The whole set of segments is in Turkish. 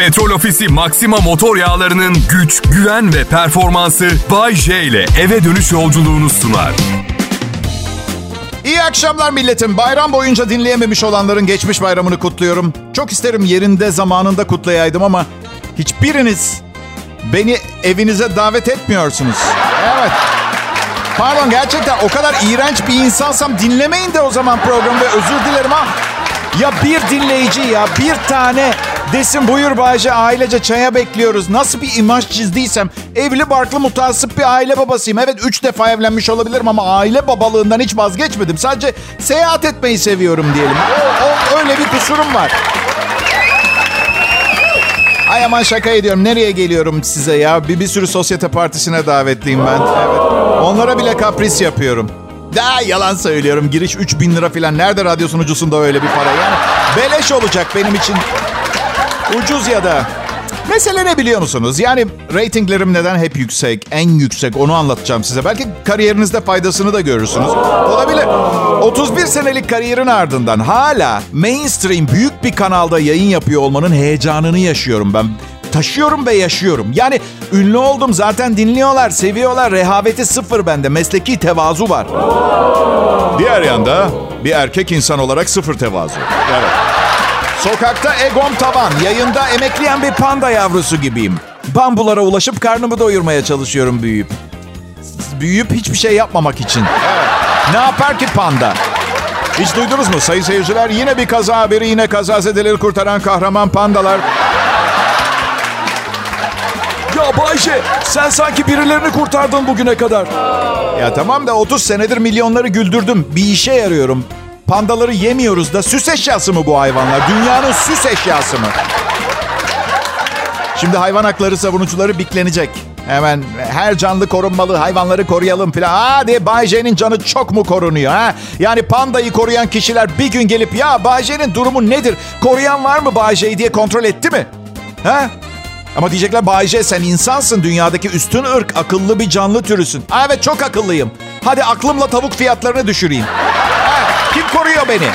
Petrol Ofisi Maxima motor yağlarının güç, güven ve performansı Bay J ile eve dönüş yolculuğunu sunar. İyi akşamlar milletim. Bayram boyunca dinleyememiş olanların geçmiş bayramını kutluyorum. Çok isterim yerinde zamanında kutlayaydım ama hiçbiriniz beni evinize davet etmiyorsunuz. Evet. Pardon gerçekten o kadar iğrenç bir insansam dinlemeyin de o zaman programı ve özür dilerim ha. Ya bir dinleyici ya bir tane desin buyur Bayce ailece çaya bekliyoruz. Nasıl bir imaj çizdiysem evli barklı mutasip bir aile babasıyım. Evet üç defa evlenmiş olabilirim ama aile babalığından hiç vazgeçmedim. Sadece seyahat etmeyi seviyorum diyelim. O, o öyle bir kusurum var. Ay aman şaka ediyorum. Nereye geliyorum size ya? Bir, bir sürü sosyete partisine davetliyim ben. Evet. Onlara bile kapris yapıyorum. Daha yalan söylüyorum. Giriş 3000 lira falan. Nerede radyo sunucusunda öyle bir para? Yani beleş olacak benim için. Ucuz ya da. Mesele ne biliyor musunuz? Yani reytinglerim neden hep yüksek, en yüksek onu anlatacağım size. Belki kariyerinizde faydasını da görürsünüz. Olabilir. 31 senelik kariyerin ardından hala mainstream büyük bir kanalda yayın yapıyor olmanın heyecanını yaşıyorum ben. Taşıyorum ve yaşıyorum. Yani ünlü oldum zaten dinliyorlar, seviyorlar. Rehaveti sıfır bende. Mesleki tevazu var. Diğer yanda bir erkek insan olarak sıfır tevazu. Evet. Sokakta egom tavan, yayında emekleyen bir panda yavrusu gibiyim. Bambulara ulaşıp karnımı doyurmaya çalışıyorum büyüyüp. Büyüyüp hiçbir şey yapmamak için. Evet. Ne yapar ki panda? Hiç duydunuz mu sayın seyirciler? Yine bir kaza haberi, yine kazazedeleri kurtaran kahraman pandalar. Ya Bayşe, sen sanki birilerini kurtardın bugüne kadar. Ya tamam da 30 senedir milyonları güldürdüm. Bir işe yarıyorum. Pandaları yemiyoruz da süs eşyası mı bu hayvanlar? Dünyanın süs eşyası mı? Şimdi hayvan hakları savunucuları biklenecek. Hemen her canlı korunmalı, hayvanları koruyalım filan. Hadi Bay J'nin canı çok mu korunuyor? Ha? Yani pandayı koruyan kişiler bir gün gelip ya Bay J'nin durumu nedir? Koruyan var mı Bay J'yi diye kontrol etti mi? Ha? Ama diyecekler Bay J sen insansın. Dünyadaki üstün ırk, akıllı bir canlı türüsün. Ha, evet çok akıllıyım. Hadi aklımla tavuk fiyatlarını düşüreyim. Ha, kim koruyor beni?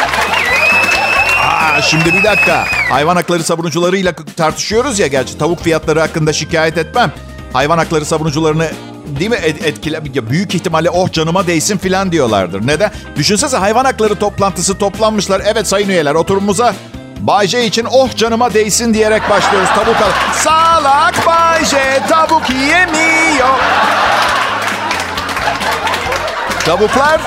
Aa, şimdi bir dakika. Hayvan hakları savunucularıyla tartışıyoruz ya gerçi. Tavuk fiyatları hakkında şikayet etmem. Hayvan hakları savunucularını değil mi et, etkile büyük ihtimalle oh canıma değsin filan diyorlardır. Neden? Düşünsene hayvan hakları toplantısı toplanmışlar. Evet sayın üyeler oturumumuza Bay J için oh canıma değsin diyerek başlıyoruz. Tavuk al. Salak Bay J tavuk yemiyor. Tavuklar,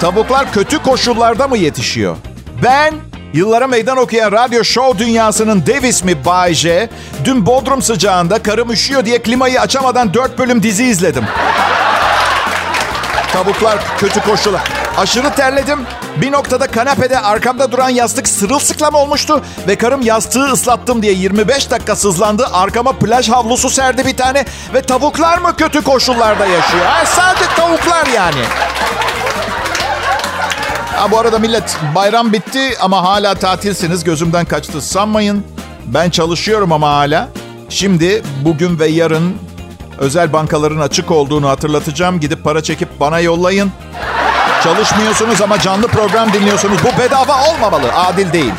tavuklar kötü koşullarda mı yetişiyor? Ben yıllara meydan okuyan radyo show dünyasının dev ismi Bay J, dün Bodrum sıcağında karım üşüyor diye klimayı açamadan dört bölüm dizi izledim. Tavuklar kötü koşullar. Aşırı terledim. Bir noktada kanepede arkamda duran yastık sırılsıklam olmuştu ve karım yastığı ıslattım diye 25 dakika sızlandı. Arkama plaj havlusu serdi bir tane ve tavuklar mı kötü koşullarda yaşıyor? Ha, sadece tavuklar yani. Ha, bu arada millet bayram bitti ama hala tatilsiniz. Gözümden kaçtı sanmayın. Ben çalışıyorum ama hala. Şimdi, bugün ve yarın özel bankaların açık olduğunu hatırlatacağım. Gidip para çekip bana yollayın. Çalışmıyorsunuz ama canlı program dinliyorsunuz. Bu bedava olmamalı. Adil değil.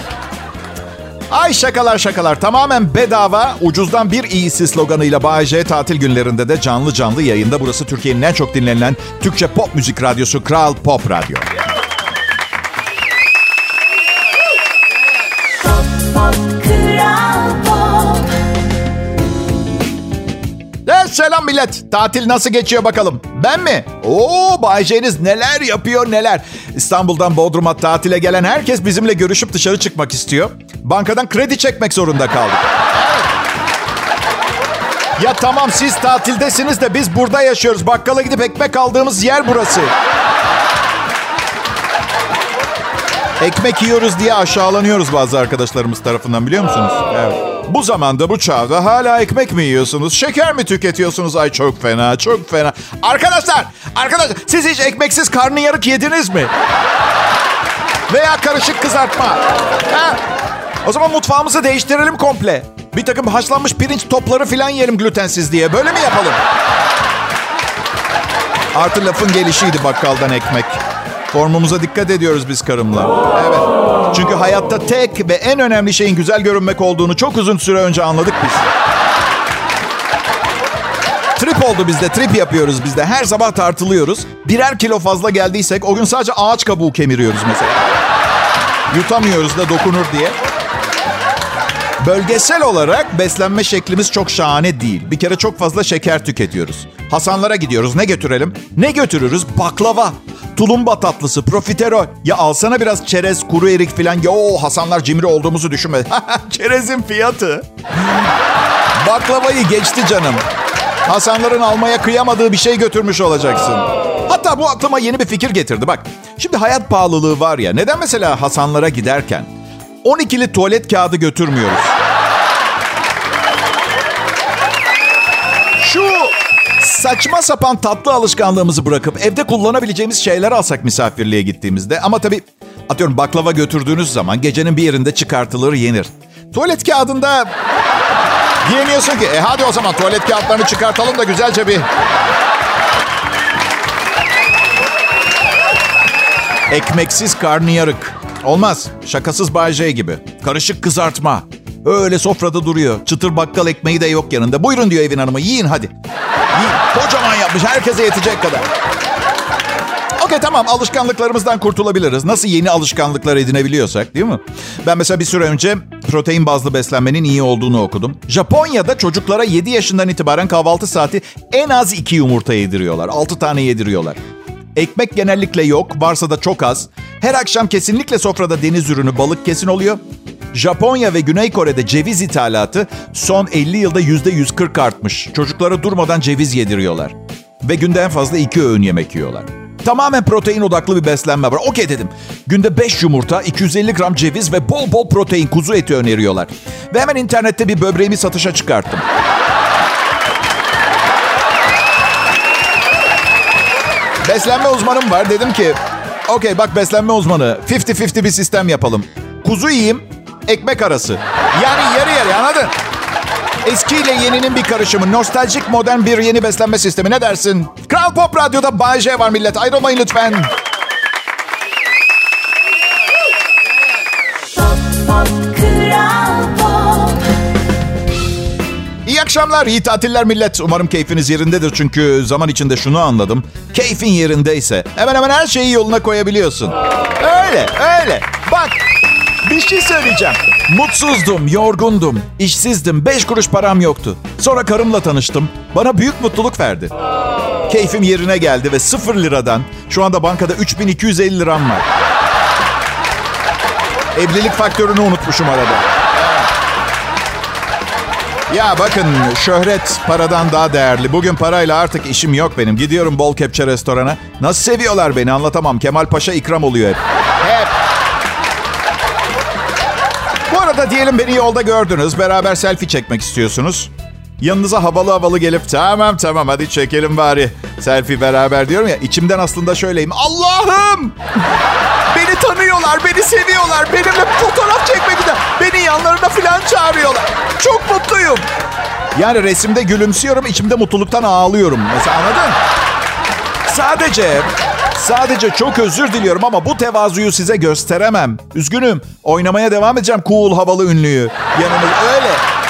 Ay şakalar şakalar. Tamamen bedava, ucuzdan bir iyisi sloganıyla Bay J tatil günlerinde de canlı canlı yayında. Burası Türkiye'nin en çok dinlenilen Türkçe pop müzik radyosu Kral Pop Radyo. Selam millet. Tatil nasıl geçiyor bakalım? Ben mi? Oo Bay J'niz neler yapıyor neler. İstanbul'dan Bodrum'a tatile gelen herkes bizimle görüşüp dışarı çıkmak istiyor. Bankadan kredi çekmek zorunda kaldık. Ya tamam siz tatildesiniz de biz burada yaşıyoruz. Bakkala gidip ekmek aldığımız yer burası. Ekmek yiyoruz diye aşağılanıyoruz bazı arkadaşlarımız tarafından biliyor musunuz? Evet. Bu zamanda bu çağda hala ekmek mi yiyorsunuz? Şeker mi tüketiyorsunuz? Ay çok fena, çok fena. Arkadaşlar, arkadaşlar siz hiç ekmeksiz karnıyarık yediniz mi? Veya karışık kızartma. Ha? O zaman mutfağımızı değiştirelim komple. Bir takım haşlanmış pirinç topları falan yiyelim glutensiz diye. Böyle mi yapalım? Artı lafın gelişiydi bakkaldan ekmek. Formumuza dikkat ediyoruz biz karımla. Evet. Çünkü hayatta tek ve en önemli şeyin güzel görünmek olduğunu çok uzun süre önce anladık biz. Trip oldu bizde. Trip yapıyoruz bizde. Her sabah tartılıyoruz. Birer kilo fazla geldiysek o gün sadece ağaç kabuğu kemiriyoruz mesela. Yutamıyoruz da dokunur diye. Bölgesel olarak beslenme şeklimiz çok şahane değil. Bir kere çok fazla şeker tüketiyoruz. Hasanlara gidiyoruz. Ne götürelim? Ne götürürüz? Baklava, tulumba tatlısı, profiterol. Ya alsana biraz çerez, kuru erik falan. Yo Hasanlar cimri olduğumuzu düşünme. Çerezin fiyatı. Baklavayı geçti canım. Hasanların almaya kıyamadığı bir şey götürmüş olacaksın. Hatta bu aklıma yeni bir fikir getirdi. Bak şimdi hayat pahalılığı var ya. Neden mesela Hasanlara giderken 12'li tuvalet kağıdı götürmüyoruz? Saçma sapan tatlı alışkanlığımızı bırakıp evde kullanabileceğimiz şeyler alsak misafirliğe gittiğimizde. Ama tabii atıyorum baklava götürdüğünüz zaman gecenin bir yerinde çıkartılır yenir. Tuvalet kağıdında diyemiyorsun ki e hadi o zaman tuvalet kağıtlarını çıkartalım da güzelce bir... Ekmeksiz karnıyarık. Olmaz. Şakasız Bay gibi. Karışık kızartma. Öyle sofrada duruyor. Çıtır bakkal ekmeği de yok yanında. Buyurun diyor evin hanımı. Yiyin hadi. Kocaman yapmış. Herkese yetecek kadar. Okey tamam alışkanlıklarımızdan kurtulabiliriz. Nasıl yeni alışkanlıklar edinebiliyorsak değil mi? Ben mesela bir süre önce protein bazlı beslenmenin iyi olduğunu okudum. Japonya'da çocuklara 7 yaşından itibaren kahvaltı saati en az 2 yumurta yediriyorlar. 6 tane yediriyorlar. Ekmek genellikle yok, varsa da çok az. Her akşam kesinlikle sofrada deniz ürünü, balık kesin oluyor. Japonya ve Güney Kore'de ceviz ithalatı son 50 yılda %140 artmış. Çocuklara durmadan ceviz yediriyorlar. Ve günde en fazla iki öğün yemek yiyorlar. Tamamen protein odaklı bir beslenme var. Okey dedim. Günde 5 yumurta, 250 gram ceviz ve bol bol protein kuzu eti öneriyorlar. Ve hemen internette bir böbreğimi satışa çıkarttım. Beslenme uzmanım var. Dedim ki okey bak beslenme uzmanı 50-50 bir sistem yapalım. Kuzu yiyeyim, ekmek arası. Yani yarı yarı anladın? Eski ile yeninin bir karışımı. Nostaljik modern bir yeni beslenme sistemi. Ne dersin? Kral Pop Radyo'da Bay J var millet. Ayrılmayın lütfen. Akşamlar, iyi tatiller millet. Umarım keyfiniz yerindedir çünkü zaman içinde şunu anladım. Keyfin yerindeyse hemen hemen her şeyi yoluna koyabiliyorsun. Öyle, öyle. Bak, bir şey söyleyeceğim. Mutsuzdum, yorgundum, işsizdim, beş kuruş param yoktu. Sonra karımla tanıştım. Bana büyük mutluluk verdi. Keyfim yerine geldi ve sıfır liradan şu anda bankada 3250 liram var. Evlilik faktörünü unutmuşum arada. Ya bakın şöhret paradan daha değerli. Bugün parayla artık işim yok benim. Gidiyorum bol kepçe restorana. Nasıl seviyorlar beni anlatamam. Kemal Paşa ikram oluyor hep. Hep. Bu arada diyelim beni yolda gördünüz. Beraber selfie çekmek istiyorsunuz. Yanınıza havalı havalı gelip tamam tamam hadi çekelim bari. Selfie beraber diyorum ya. içimden aslında şöyleyim. Allah'ım! Beni tanıyorlar, beni seviyorlar. Benimle fotoğraf çekmek için beni yanlarına falan çağırıyorlar. Çok mutluyum. Yani resimde gülümsüyorum, içimde mutluluktan ağlıyorum. Mesela anladın? Sadece, sadece çok özür diliyorum ama bu tevazuyu size gösteremem. Üzgünüm. Oynamaya devam edeceğim cool, havalı ünlüyü. Yanımda öyle.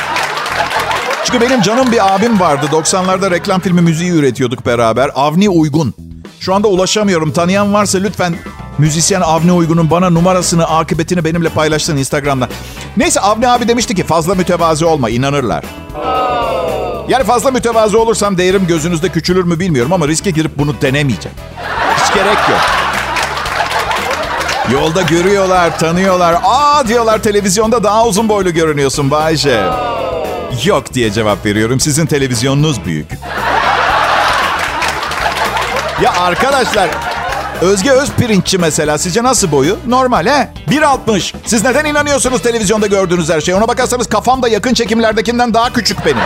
Çünkü benim canım bir abim vardı. 90'larda reklam filmi müziği üretiyorduk beraber. Avni Uygun. Şu anda ulaşamıyorum. Tanıyan varsa lütfen müzisyen Avni Uygun'un bana numarasını, akıbetini benimle paylaşsın Instagram'dan. Neyse Avni abi demişti ki fazla mütevazi olma, inanırlar. Yani fazla mütevazi olursam değerim gözünüzde küçülür mü bilmiyorum ama riske girip bunu denemeyeceğim. Hiç gerek yok. Yolda görüyorlar, tanıyorlar. Aa diyorlar televizyonda daha uzun boylu görünüyorsun Bayce. Yok diye cevap veriyorum. Sizin televizyonunuz büyük. Ya arkadaşlar Özge Özpirinççi mesela sizce nasıl boyu? Normal he? 1.60. Siz neden inanıyorsunuz televizyonda gördüğünüz her şeye? Ona bakarsanız kafam da yakın çekimlerdekinden daha küçük benim.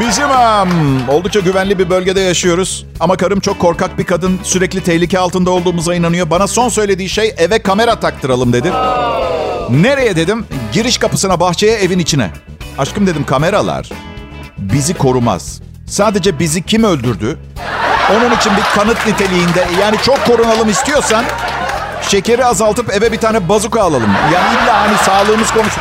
Bizim um, oldukça güvenli bir bölgede yaşıyoruz. Ama karım çok korkak bir kadın. Sürekli tehlike altında olduğumuza inanıyor. Bana son söylediği şey eve kamera taktıralım dedi. Nereye dedim? Giriş kapısına, bahçeye, evin içine. Aşkım dedim kameralar bizi korumaz. Sadece bizi kim öldürdü? Onun için bir kanıt niteliğinde yani çok korunalım istiyorsan şekeri azaltıp eve bir tane bazuka alalım. Yani illa hani sağlığımız konuş.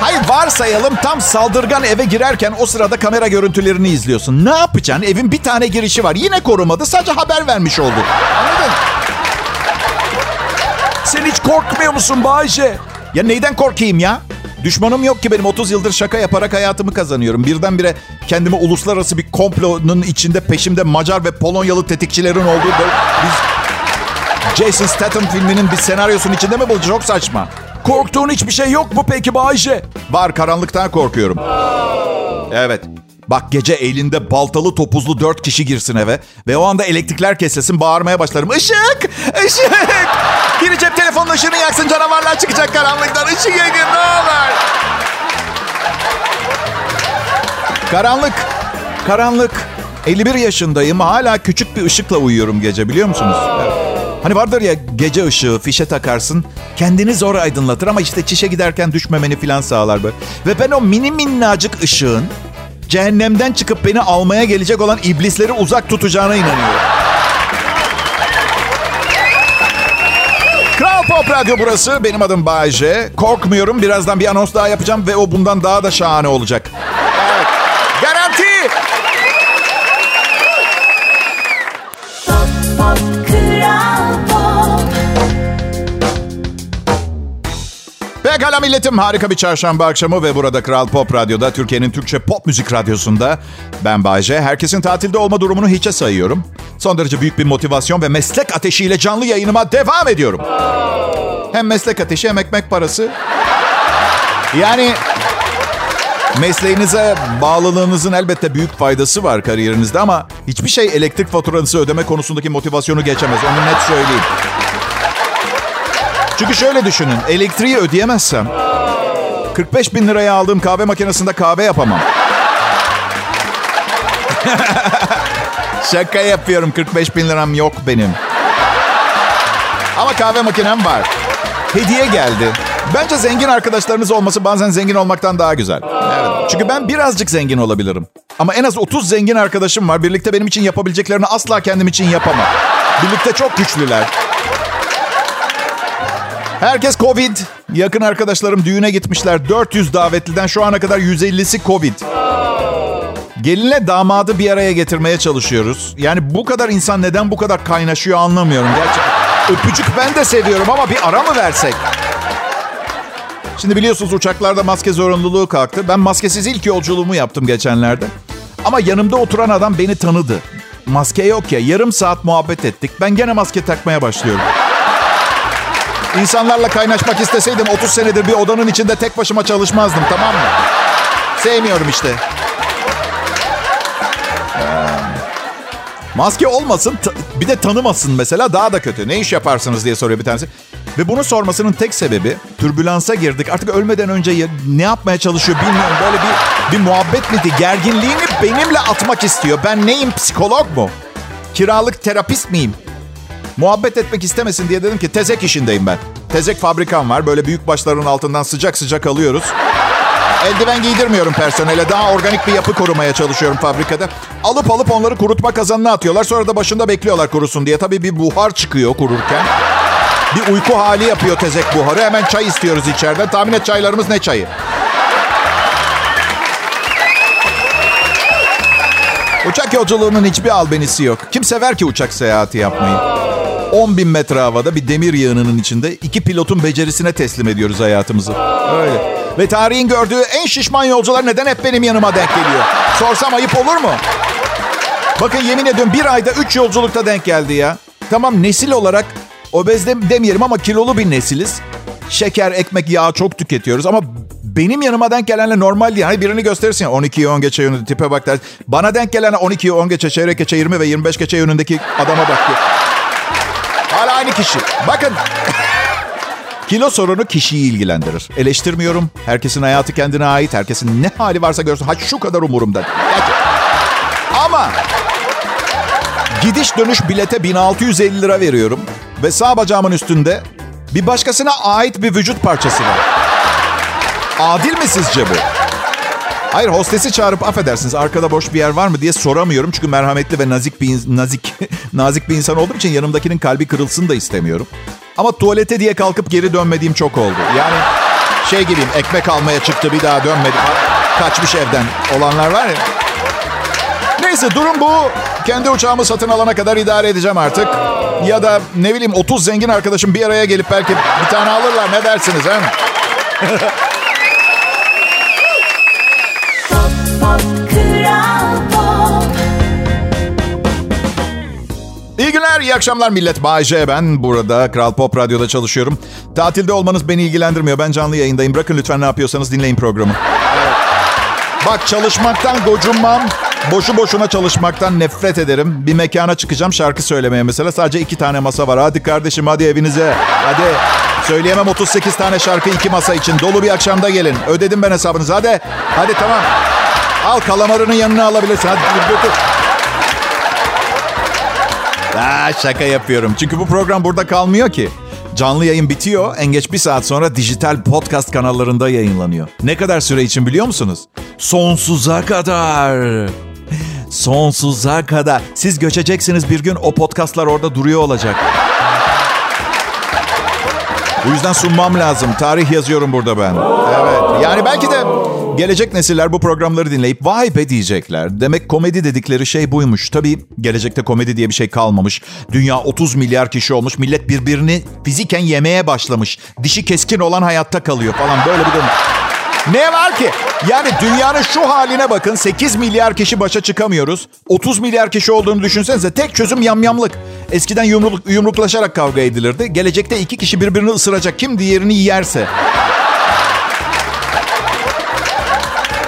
Hayır varsayalım tam saldırgan eve girerken o sırada kamera görüntülerini izliyorsun. Ne yapacaksın? Evin bir tane girişi var. Yine korumadı. Sadece haber vermiş oldu. Anladın? Sen hiç korkmuyor musun Bayce? Ya neyden korkayım ya? Düşmanım yok ki benim 30 yıldır şaka yaparak hayatımı kazanıyorum. Birdenbire kendimi uluslararası bir komplonun içinde peşimde Macar ve Polonyalı tetikçilerin olduğu böyle biz Jason Statham filminin bir senaryosunun içinde mi bu? Çok saçma. Korktuğun hiçbir şey yok mu peki Bayce? Var karanlıktan korkuyorum. Evet. Bak gece elinde baltalı topuzlu dört kişi girsin eve ve o anda elektrikler kesilsin bağırmaya başlarım. Işık! Işık! Biri cep telefonun ışığını yaksın canavarlar çıkacak karanlıktan. Işık yakın ne olur. Karanlık. Karanlık. 51 yaşındayım hala küçük bir ışıkla uyuyorum gece biliyor musunuz? Hani vardır ya gece ışığı fişe takarsın. Kendini zor aydınlatır ama işte çişe giderken düşmemeni falan sağlar böyle. Ve ben o mini minnacık ışığın cehennemden çıkıp beni almaya gelecek olan iblisleri uzak tutacağına inanıyorum. Kral Pop Radyo burası. Benim adım Bayece. Korkmuyorum. Birazdan bir anons daha yapacağım ve o bundan daha da şahane olacak. Evet. Garanti. Pekala milletim harika bir çarşamba akşamı ve burada Kral Pop Radyo'da Türkiye'nin Türkçe pop müzik radyosunda ben Bayce. Herkesin tatilde olma durumunu hiçe sayıyorum. Son derece büyük bir motivasyon ve meslek ateşiyle canlı yayınıma devam ediyorum. Hem meslek ateşi hem ekmek parası. Yani mesleğinize bağlılığınızın elbette büyük faydası var kariyerinizde ama hiçbir şey elektrik faturanızı ödeme konusundaki motivasyonu geçemez. Onu net söyleyeyim. Çünkü şöyle düşünün. Elektriği ödeyemezsem 45 bin liraya aldığım kahve makinesinde kahve yapamam. Şaka yapıyorum. 45 bin liram yok benim. Ama kahve makinem var. Hediye geldi. Bence zengin arkadaşlarınız olması bazen zengin olmaktan daha güzel. Evet. Çünkü ben birazcık zengin olabilirim. Ama en az 30 zengin arkadaşım var. Birlikte benim için yapabileceklerini asla kendim için yapamam. Birlikte çok güçlüler. Herkes Covid. Yakın arkadaşlarım düğüne gitmişler. 400 davetliden şu ana kadar 150'si Covid. Gelinle damadı bir araya getirmeye çalışıyoruz. Yani bu kadar insan neden bu kadar kaynaşıyor anlamıyorum. Gerçekten öpücük ben de seviyorum ama bir ara mı versek? Şimdi biliyorsunuz uçaklarda maske zorunluluğu kalktı. Ben maskesiz ilk yolculuğumu yaptım geçenlerde. Ama yanımda oturan adam beni tanıdı. Maske yok ya yarım saat muhabbet ettik. Ben gene maske takmaya başlıyorum. İnsanlarla kaynaşmak isteseydim 30 senedir bir odanın içinde tek başıma çalışmazdım tamam mı? Sevmiyorum işte. Ee, Maske olmasın bir de tanımasın mesela daha da kötü. Ne iş yaparsınız diye soruyor bir tanesi. Ve bunu sormasının tek sebebi türbülansa girdik. Artık ölmeden önce ne yapmaya çalışıyor bilmiyorum. Böyle bir, bir muhabbet miydi? Gerginliğini benimle atmak istiyor. Ben neyim psikolog mu? Kiralık terapist miyim? Muhabbet etmek istemesin diye dedim ki tezek işindeyim ben. Tezek fabrikam var. Böyle büyük başların altından sıcak sıcak alıyoruz. Eldiven giydirmiyorum personele. Daha organik bir yapı korumaya çalışıyorum fabrikada. Alıp alıp onları kurutma kazanına atıyorlar. Sonra da başında bekliyorlar kurusun diye. Tabii bir buhar çıkıyor kururken. Bir uyku hali yapıyor tezek buharı. Hemen çay istiyoruz içeriden. Tahmin et çaylarımız ne çayı? Uçak yolculuğunun hiçbir albenisi yok. Kim sever ki uçak seyahati yapmayı? 10 bin metre havada bir demir yığınının içinde iki pilotun becerisine teslim ediyoruz hayatımızı. Öyle. Ve tarihin gördüğü en şişman yolcular neden hep benim yanıma denk geliyor? Sorsam ayıp olur mu? Bakın yemin ediyorum bir ayda üç yolculukta denk geldi ya. Tamam nesil olarak obez de- demeyelim ama kilolu bir nesiliz. Şeker, ekmek, yağ çok tüketiyoruz ama benim yanıma denk gelenle normal değil. Hani birini gösterirsin ya 12'ye 10 geçe yönünde tipe bak der. Bana denk gelene 12'ye 10 geçe, çeyrek geçe, 20 ve 25 geçe yönündeki adama bak. Hala aynı kişi. Bakın. Kilo sorunu kişiyi ilgilendirir. Eleştirmiyorum. Herkesin hayatı kendine ait. Herkesin ne hali varsa görsün. Ha şu kadar umurumda. Ama gidiş dönüş bilete 1650 lira veriyorum. Ve sağ bacağımın üstünde bir başkasına ait bir vücut parçası var. Adil mi sizce bu? Hayır hostesi çağırıp affedersiniz arkada boş bir yer var mı diye soramıyorum. Çünkü merhametli ve nazik bir nazik nazik bir insan olduğum için yanımdakinin kalbi kırılsın da istemiyorum. Ama tuvalete diye kalkıp geri dönmediğim çok oldu. Yani şey gibiyim ekmek almaya çıktı bir daha dönmedi. Kaçmış evden olanlar var ya. Neyse durum bu. Kendi uçağımı satın alana kadar idare edeceğim artık. Ya da ne bileyim 30 zengin arkadaşım bir araya gelip belki bir tane alırlar. Ne dersiniz he? İyi günler, iyi akşamlar millet. Bay J ben. Burada Kral Pop Radyo'da çalışıyorum. Tatilde olmanız beni ilgilendirmiyor. Ben canlı yayındayım. Bırakın lütfen ne yapıyorsanız dinleyin programı. Bak çalışmaktan gocunmam. Boşu boşuna çalışmaktan nefret ederim. Bir mekana çıkacağım şarkı söylemeye mesela. Sadece iki tane masa var. Hadi kardeşim hadi evinize. Hadi. Söyleyemem 38 tane şarkı iki masa için. Dolu bir akşamda gelin. Ödedim ben hesabınızı. Hadi. Hadi tamam. Al kalamarının yanına alabilirsin. Hadi götür. Aa, şaka yapıyorum. Çünkü bu program burada kalmıyor ki. Canlı yayın bitiyor. En geç bir saat sonra dijital podcast kanallarında yayınlanıyor. Ne kadar süre için biliyor musunuz? Sonsuza kadar. Sonsuza kadar. Siz göçeceksiniz bir gün o podcastlar orada duruyor olacak. Bu yüzden sunmam lazım. Tarih yazıyorum burada ben. Evet. Yani belki de gelecek nesiller bu programları dinleyip vay be diyecekler. Demek komedi dedikleri şey buymuş. Tabii gelecekte komedi diye bir şey kalmamış. Dünya 30 milyar kişi olmuş. Millet birbirini fiziken yemeye başlamış. Dişi keskin olan hayatta kalıyor falan böyle bir durum. Ne var ki? Yani dünyanın şu haline bakın. 8 milyar kişi başa çıkamıyoruz. 30 milyar kişi olduğunu düşünsenize. Tek çözüm yamyamlık. Eskiden yumruk, yumruklaşarak kavga edilirdi. Gelecekte iki kişi birbirini ısıracak. Kim diğerini yerse.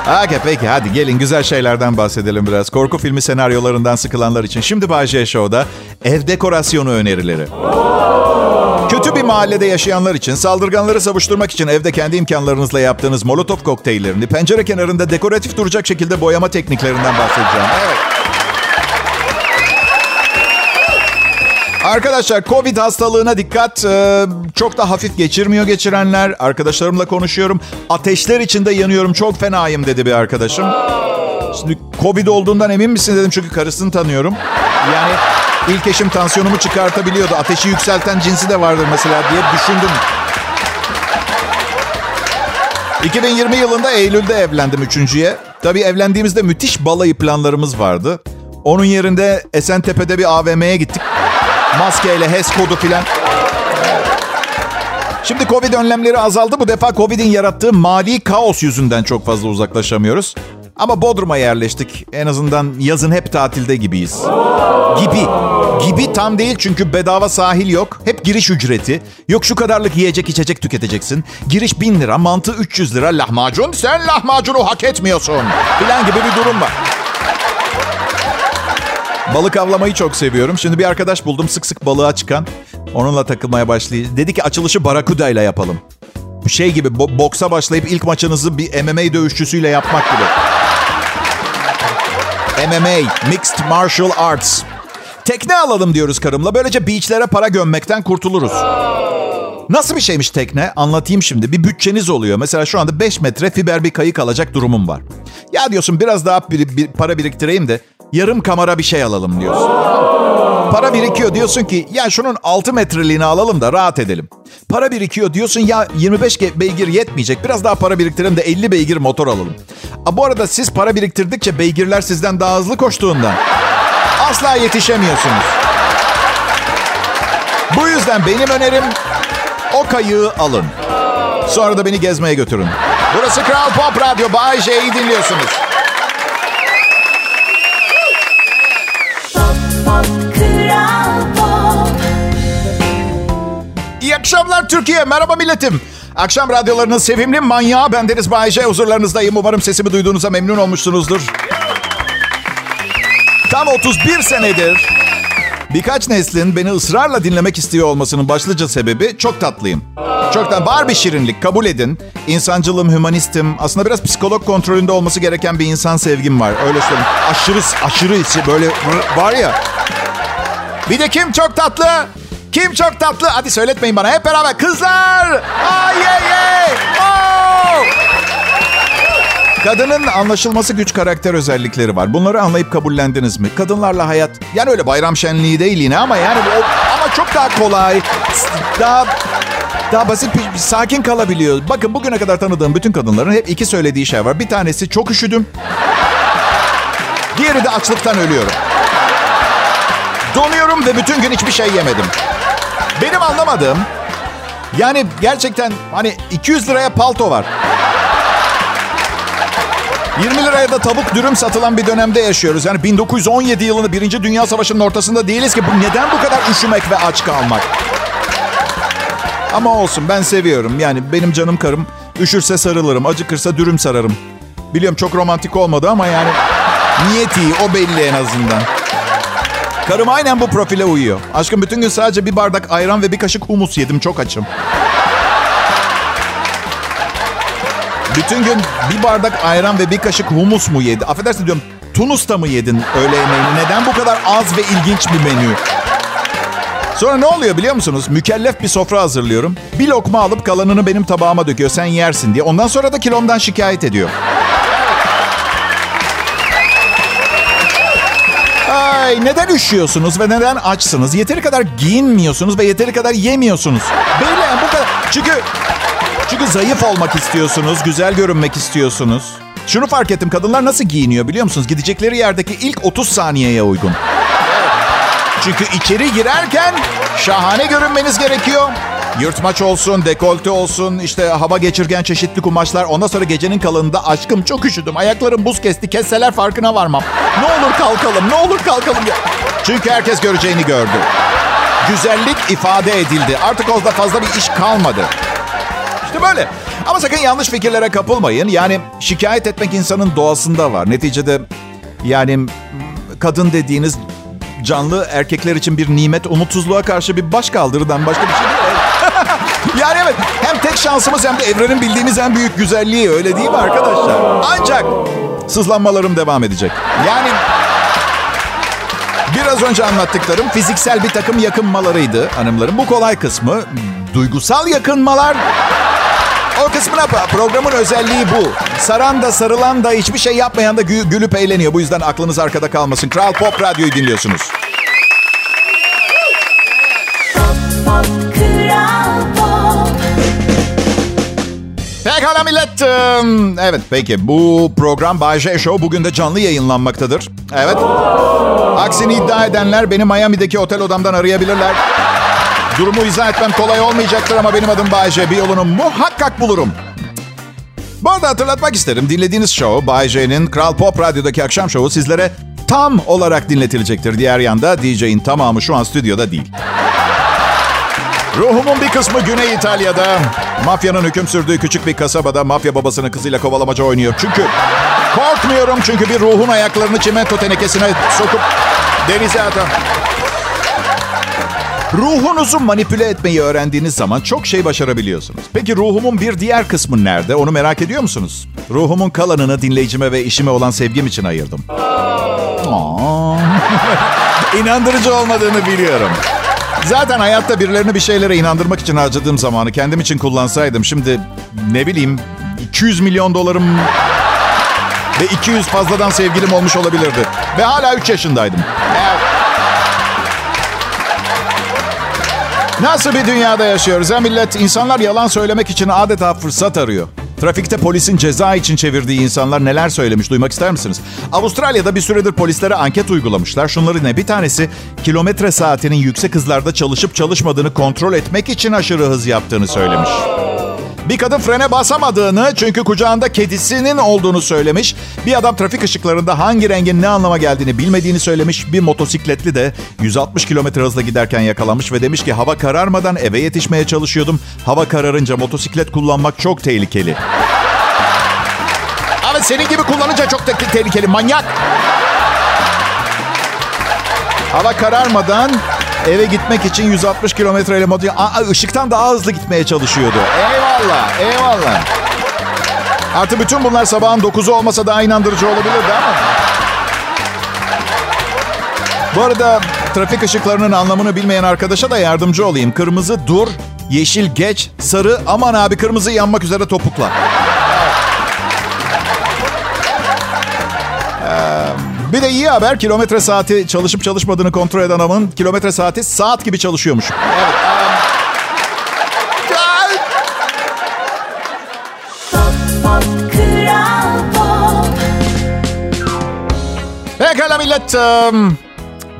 Okey peki hadi gelin güzel şeylerden bahsedelim biraz. Korku filmi senaryolarından sıkılanlar için. Şimdi J Show'da ev dekorasyonu önerileri. Kötü bir mahallede yaşayanlar için saldırganları savuşturmak için evde kendi imkanlarınızla yaptığınız molotof kokteyllerini pencere kenarında dekoratif duracak şekilde boyama tekniklerinden bahsedeceğim. Evet. Arkadaşlar Covid hastalığına dikkat. Ee, çok da hafif geçirmiyor geçirenler. Arkadaşlarımla konuşuyorum. Ateşler içinde yanıyorum. Çok fenayım dedi bir arkadaşım. Şimdi Covid olduğundan emin misin dedim çünkü karısını tanıyorum. Yani ilk eşim tansiyonumu çıkartabiliyordu. Ateşi yükselten cinsi de vardır mesela diye düşündüm. 2020 yılında Eylül'de evlendim üçüncüye. Tabii evlendiğimizde müthiş balayı planlarımız vardı. Onun yerinde Esentepe'de bir AVM'ye gittik. Maskeyle, HES kodu filan. Şimdi Covid önlemleri azaldı. Bu defa Covid'in yarattığı mali kaos yüzünden çok fazla uzaklaşamıyoruz. Ama Bodrum'a yerleştik. En azından yazın hep tatilde gibiyiz. Gibi. Gibi tam değil çünkü bedava sahil yok. Hep giriş ücreti. Yok şu kadarlık yiyecek içecek tüketeceksin. Giriş 1000 lira, mantı 300 lira. Lahmacun sen lahmacunu hak etmiyorsun. Filan gibi bir durum var. Balık avlamayı çok seviyorum. Şimdi bir arkadaş buldum sık sık balığa çıkan. Onunla takılmaya başlayacağız. Dedi ki açılışı Barakuda ile yapalım. Şey gibi bo- boksa başlayıp ilk maçınızı bir MMA dövüşçüsüyle yapmak gibi. MMA, Mixed Martial Arts. Tekne alalım diyoruz karımla. Böylece beachlere para gömmekten kurtuluruz. Nasıl bir şeymiş tekne? Anlatayım şimdi. Bir bütçeniz oluyor. Mesela şu anda 5 metre fiber bir kayık alacak durumum var. Ya diyorsun biraz daha bir, bir para biriktireyim de yarım kamera bir şey alalım diyorsun. Para birikiyor diyorsun ki ya şunun 6 metreliğini alalım da rahat edelim. Para birikiyor diyorsun ya 25 ge- beygir yetmeyecek. Biraz daha para biriktirelim de 50 beygir motor alalım. A, bu arada siz para biriktirdikçe beygirler sizden daha hızlı koştuğundan asla yetişemiyorsunuz. Bu yüzden benim önerim o kayığı alın. Sonra da beni gezmeye götürün. Burası Kral Pop Radyo. Bay J'yi dinliyorsunuz. Akşamlar Türkiye. Merhaba milletim. Akşam radyolarının sevimli manyağı bendeniz Bay J. Huzurlarınızdayım. Umarım sesimi duyduğunuza memnun olmuşsunuzdur. Tam 31 senedir birkaç neslin beni ısrarla dinlemek istiyor olmasının başlıca sebebi çok tatlıyım. Çok da var bir şirinlik kabul edin. İnsancılım, hümanistim. Aslında biraz psikolog kontrolünde olması gereken bir insan sevgim var. Öyle söyleyeyim. Aşırı, aşırı içi böyle var ya. Bir de kim çok tatlı? Kim çok tatlı? Hadi söyletmeyin bana. Hep beraber kızlar. Ay ay ay. Kadının anlaşılması güç karakter özellikleri var. Bunları anlayıp kabullendiniz mi? Kadınlarla hayat yani öyle bayram şenliği değil yine ama yani o, ama çok daha kolay. Daha daha basit bir sakin kalabiliyor. Bakın bugüne kadar tanıdığım bütün kadınların hep iki söylediği şey var. Bir tanesi çok üşüdüm. Diğeri de açlıktan ölüyorum. Donuyorum ve bütün gün hiçbir şey yemedim. Benim anlamadığım yani gerçekten hani 200 liraya palto var. 20 liraya da tavuk dürüm satılan bir dönemde yaşıyoruz. Yani 1917 yılında Birinci Dünya Savaşı'nın ortasında değiliz ki. Bu neden bu kadar üşümek ve aç kalmak? Ama olsun ben seviyorum. Yani benim canım karım üşürse sarılırım, acıkırsa dürüm sararım. Biliyorum çok romantik olmadı ama yani niyet iyi o belli en azından. Karım aynen bu profile uyuyor. Aşkım bütün gün sadece bir bardak ayran ve bir kaşık humus yedim çok açım. Bütün gün bir bardak ayran ve bir kaşık humus mu yedi? Affedersin diyorum Tunus'ta mı yedin öğle yemeğini? Neden bu kadar az ve ilginç bir menü? Sonra ne oluyor biliyor musunuz? Mükellef bir sofra hazırlıyorum. Bir lokma alıp kalanını benim tabağıma döküyor. Sen yersin diye. Ondan sonra da kilomdan şikayet ediyor. Ay neden üşüyorsunuz ve neden açsınız? Yeteri kadar giyinmiyorsunuz ve yeteri kadar yemiyorsunuz. Belli yani bu kadar. Çünkü çünkü zayıf olmak istiyorsunuz, güzel görünmek istiyorsunuz. Şunu fark ettim kadınlar nasıl giyiniyor biliyor musunuz? Gidecekleri yerdeki ilk 30 saniyeye uygun. Çünkü içeri girerken şahane görünmeniz gerekiyor. Yırtmaç olsun, dekolte olsun, işte hava geçirgen çeşitli kumaşlar. Ondan sonra gecenin kalınında aşkım çok üşüdüm. Ayaklarım buz kesti. Kesseler farkına varmam. Ne olur kalkalım, ne olur kalkalım. Çünkü herkes göreceğini gördü. Güzellik ifade edildi. Artık orada fazla bir iş kalmadı. İşte böyle. Ama sakın yanlış fikirlere kapılmayın. Yani şikayet etmek insanın doğasında var. Neticede yani kadın dediğiniz canlı erkekler için bir nimet, umutsuzluğa karşı bir baş kaldırıdan başka bir şey değil. Yani evet hem tek şansımız hem de evrenin bildiğimiz en büyük güzelliği öyle değil mi arkadaşlar? Ancak sızlanmalarım devam edecek. Yani biraz önce anlattıklarım fiziksel bir takım yakınmalarıydı hanımlarım. Bu kolay kısmı. Duygusal yakınmalar o kısmına programın özelliği bu. Saran da sarılan da hiçbir şey yapmayan da gü- gülüp eğleniyor. Bu yüzden aklınız arkada kalmasın. Kral Pop Radyo'yu dinliyorsunuz. Pekala millet. Evet peki bu program Bay J Show bugün de canlı yayınlanmaktadır. Evet. Aksini iddia edenler beni Miami'deki otel odamdan arayabilirler. Durumu izah etmem kolay olmayacaktır ama benim adım Bay J. Bir yolunu muhakkak bulurum. Bu arada hatırlatmak isterim. Dinlediğiniz show Bay J'nin Kral Pop Radyo'daki akşam şovu sizlere tam olarak dinletilecektir. Diğer yanda DJ'in tamamı şu an stüdyoda değil. Ruhumun bir kısmı Güney İtalya'da. Mafyanın hüküm sürdüğü küçük bir kasabada mafya babasının kızıyla kovalamaca oynuyor. Çünkü korkmuyorum çünkü bir ruhun ayaklarını çimento tenekesine sokup denize atar. Ruhunuzu manipüle etmeyi öğrendiğiniz zaman çok şey başarabiliyorsunuz. Peki ruhumun bir diğer kısmı nerede? Onu merak ediyor musunuz? Ruhumun kalanını dinleyicime ve işime olan sevgim için ayırdım. İnandırıcı olmadığını biliyorum. Zaten hayatta birilerini bir şeylere inandırmak için harcadığım zamanı kendim için kullansaydım şimdi ne bileyim 200 milyon dolarım ve 200 fazladan sevgilim olmuş olabilirdi. Ve hala 3 yaşındaydım. Nasıl bir dünyada yaşıyoruz ha millet? İnsanlar yalan söylemek için adeta fırsat arıyor. Trafikte polisin ceza için çevirdiği insanlar neler söylemiş duymak ister misiniz? Avustralya'da bir süredir polislere anket uygulamışlar. Şunları ne? Bir tanesi kilometre saatinin yüksek hızlarda çalışıp çalışmadığını kontrol etmek için aşırı hız yaptığını söylemiş. Bir kadın frene basamadığını çünkü kucağında kedisinin olduğunu söylemiş. Bir adam trafik ışıklarında hangi rengin ne anlama geldiğini bilmediğini söylemiş. Bir motosikletli de 160 kilometre hızla giderken yakalanmış ve demiş ki hava kararmadan eve yetişmeye çalışıyordum. Hava kararınca motosiklet kullanmak çok tehlikeli. Abi senin gibi kullanınca çok te- tehlikeli manyak. Hava kararmadan eve gitmek için 160 kilometreyle motor... Aa, ışıktan daha hızlı gitmeye çalışıyordu. Eyvallah, eyvallah. Artı bütün bunlar sabahın 9'u olmasa daha inandırıcı olabilirdi ama... Bu arada trafik ışıklarının anlamını bilmeyen arkadaşa da yardımcı olayım. Kırmızı dur, yeşil geç, sarı aman abi kırmızı yanmak üzere topukla. Bir de iyi haber kilometre saati çalışıp çalışmadığını kontrol eden adamın kilometre saati saat gibi çalışıyormuş. Evet. Pop Pekala millet. em,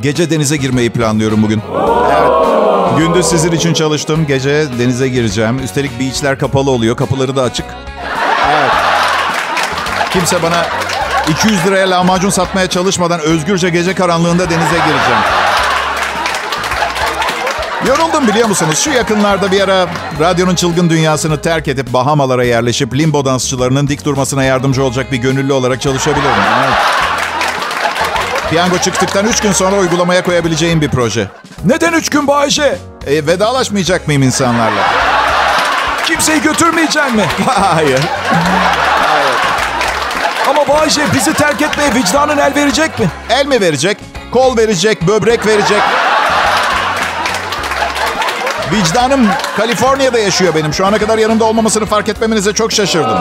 Gece denize girmeyi planlıyorum bugün. Evet. Gündüz sizin için çalıştım. Gece denize gireceğim. Üstelik beachler kapalı oluyor. Kapıları da açık. Evet. Kimse bana 200 liraya lahmacun satmaya çalışmadan özgürce gece karanlığında denize gireceğim. Yoruldum biliyor musunuz? Şu yakınlarda bir ara radyonun çılgın dünyasını terk edip Bahamalara yerleşip limbo dansçılarının dik durmasına yardımcı olacak bir gönüllü olarak çalışabilirim. Evet. Piyango çıktıktan 3 gün sonra uygulamaya koyabileceğim bir proje. Neden 3 gün Bayşe? E, vedalaşmayacak mıyım insanlarla? Kimseyi götürmeyecek mi? Hayır. Ama Bayce bizi terk etmeye vicdanın el verecek mi? El mi verecek? Kol verecek, böbrek verecek. Vicdanım Kaliforniya'da yaşıyor benim. Şu ana kadar yanımda olmamasını fark etmemenize çok şaşırdım.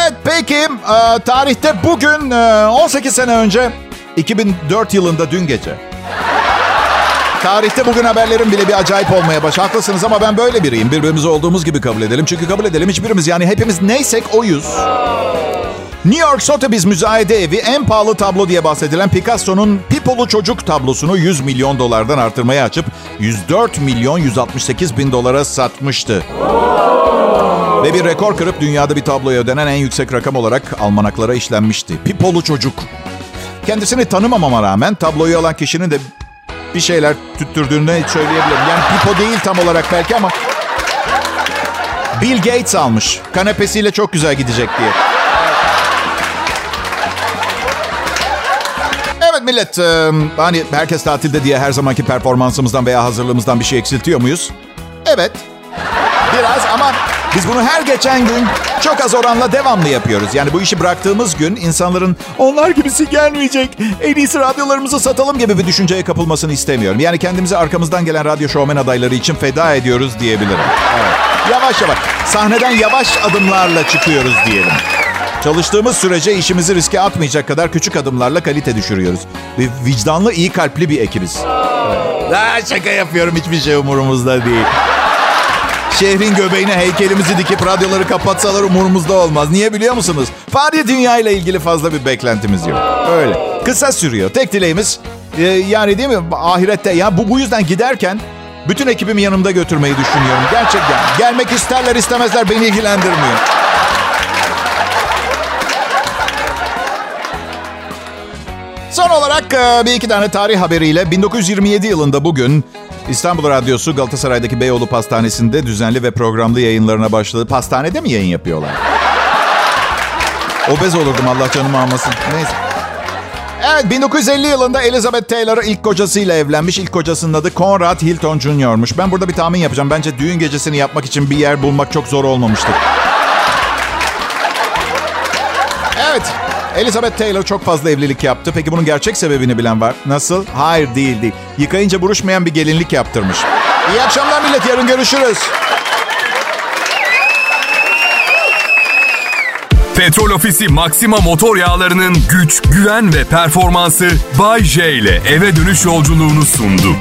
Evet peki e, tarihte bugün e, 18 sene önce 2004 yılında dün gece. Tarihte bugün haberlerin bile bir acayip olmaya baş. Haklısınız ama ben böyle biriyim. Birbirimizi olduğumuz gibi kabul edelim. Çünkü kabul edelim hiçbirimiz yani hepimiz neysek oyuz. New York Sotheby's müzayede evi en pahalı tablo diye bahsedilen Picasso'nun Pipolu Çocuk tablosunu 100 milyon dolardan artırmaya açıp 104 milyon 168 bin dolara satmıştı. Ve bir rekor kırıp dünyada bir tabloya ödenen en yüksek rakam olarak almanaklara işlenmişti. Pipolu Çocuk. Kendisini tanımamama rağmen tabloyu alan kişinin de bir şeyler tüttürdüğünü söyleyebilirim. Yani Pipo değil tam olarak belki ama Bill Gates almış. Kanepesiyle çok güzel gidecek diye. Evet millet, hani herkes tatilde diye her zamanki performansımızdan veya hazırlığımızdan bir şey eksiltiyor muyuz? Evet, biraz ama biz bunu her geçen gün çok az oranla devamlı yapıyoruz. Yani bu işi bıraktığımız gün insanların onlar gibisi gelmeyecek, en iyisi radyolarımızı satalım gibi bir düşünceye kapılmasını istemiyorum. Yani kendimizi arkamızdan gelen radyo şovmen adayları için feda ediyoruz diyebilirim. Evet. Yavaş yavaş, sahneden yavaş adımlarla çıkıyoruz diyelim. Çalıştığımız sürece işimizi riske atmayacak kadar küçük adımlarla kalite düşürüyoruz. Ve vicdanlı, iyi kalpli bir ekibiz. Evet. şaka yapıyorum, hiçbir şey umurumuzda değil. Şehrin göbeğine heykelimizi dikip radyoları kapatsalar umurumuzda olmaz. Niye biliyor musunuz? Fahri dünya ile ilgili fazla bir beklentimiz yok. Öyle. Kısa sürüyor. Tek dileğimiz e, yani değil mi ahirette ya bu bu yüzden giderken bütün ekibimi yanımda götürmeyi düşünüyorum. Gerçekten. Gelmek isterler istemezler beni ilgilendirmiyor. Olarak e, bir iki tane tarih haberiyle 1927 yılında bugün İstanbul Radyosu Galatasaray'daki Beyoğlu Pastanesi'nde düzenli ve programlı yayınlarına başladı. Pastanede mi yayın yapıyorlar? Obez olurdum Allah canımı almasın. Neyse. Evet 1950 yılında Elizabeth Taylor ilk kocasıyla evlenmiş. İlk kocasının adı Conrad Hilton Jr.'muş. Ben burada bir tahmin yapacağım. Bence düğün gecesini yapmak için bir yer bulmak çok zor olmamıştır. Elizabeth Taylor çok fazla evlilik yaptı. Peki bunun gerçek sebebini bilen var. Nasıl? Hayır değil değil. Yıkayınca buruşmayan bir gelinlik yaptırmış. İyi akşamlar millet. Yarın görüşürüz. Petrol Ofisi Maxima motor yağlarının güç, güven ve performansı Bay J ile eve dönüş yolculuğunu sundu.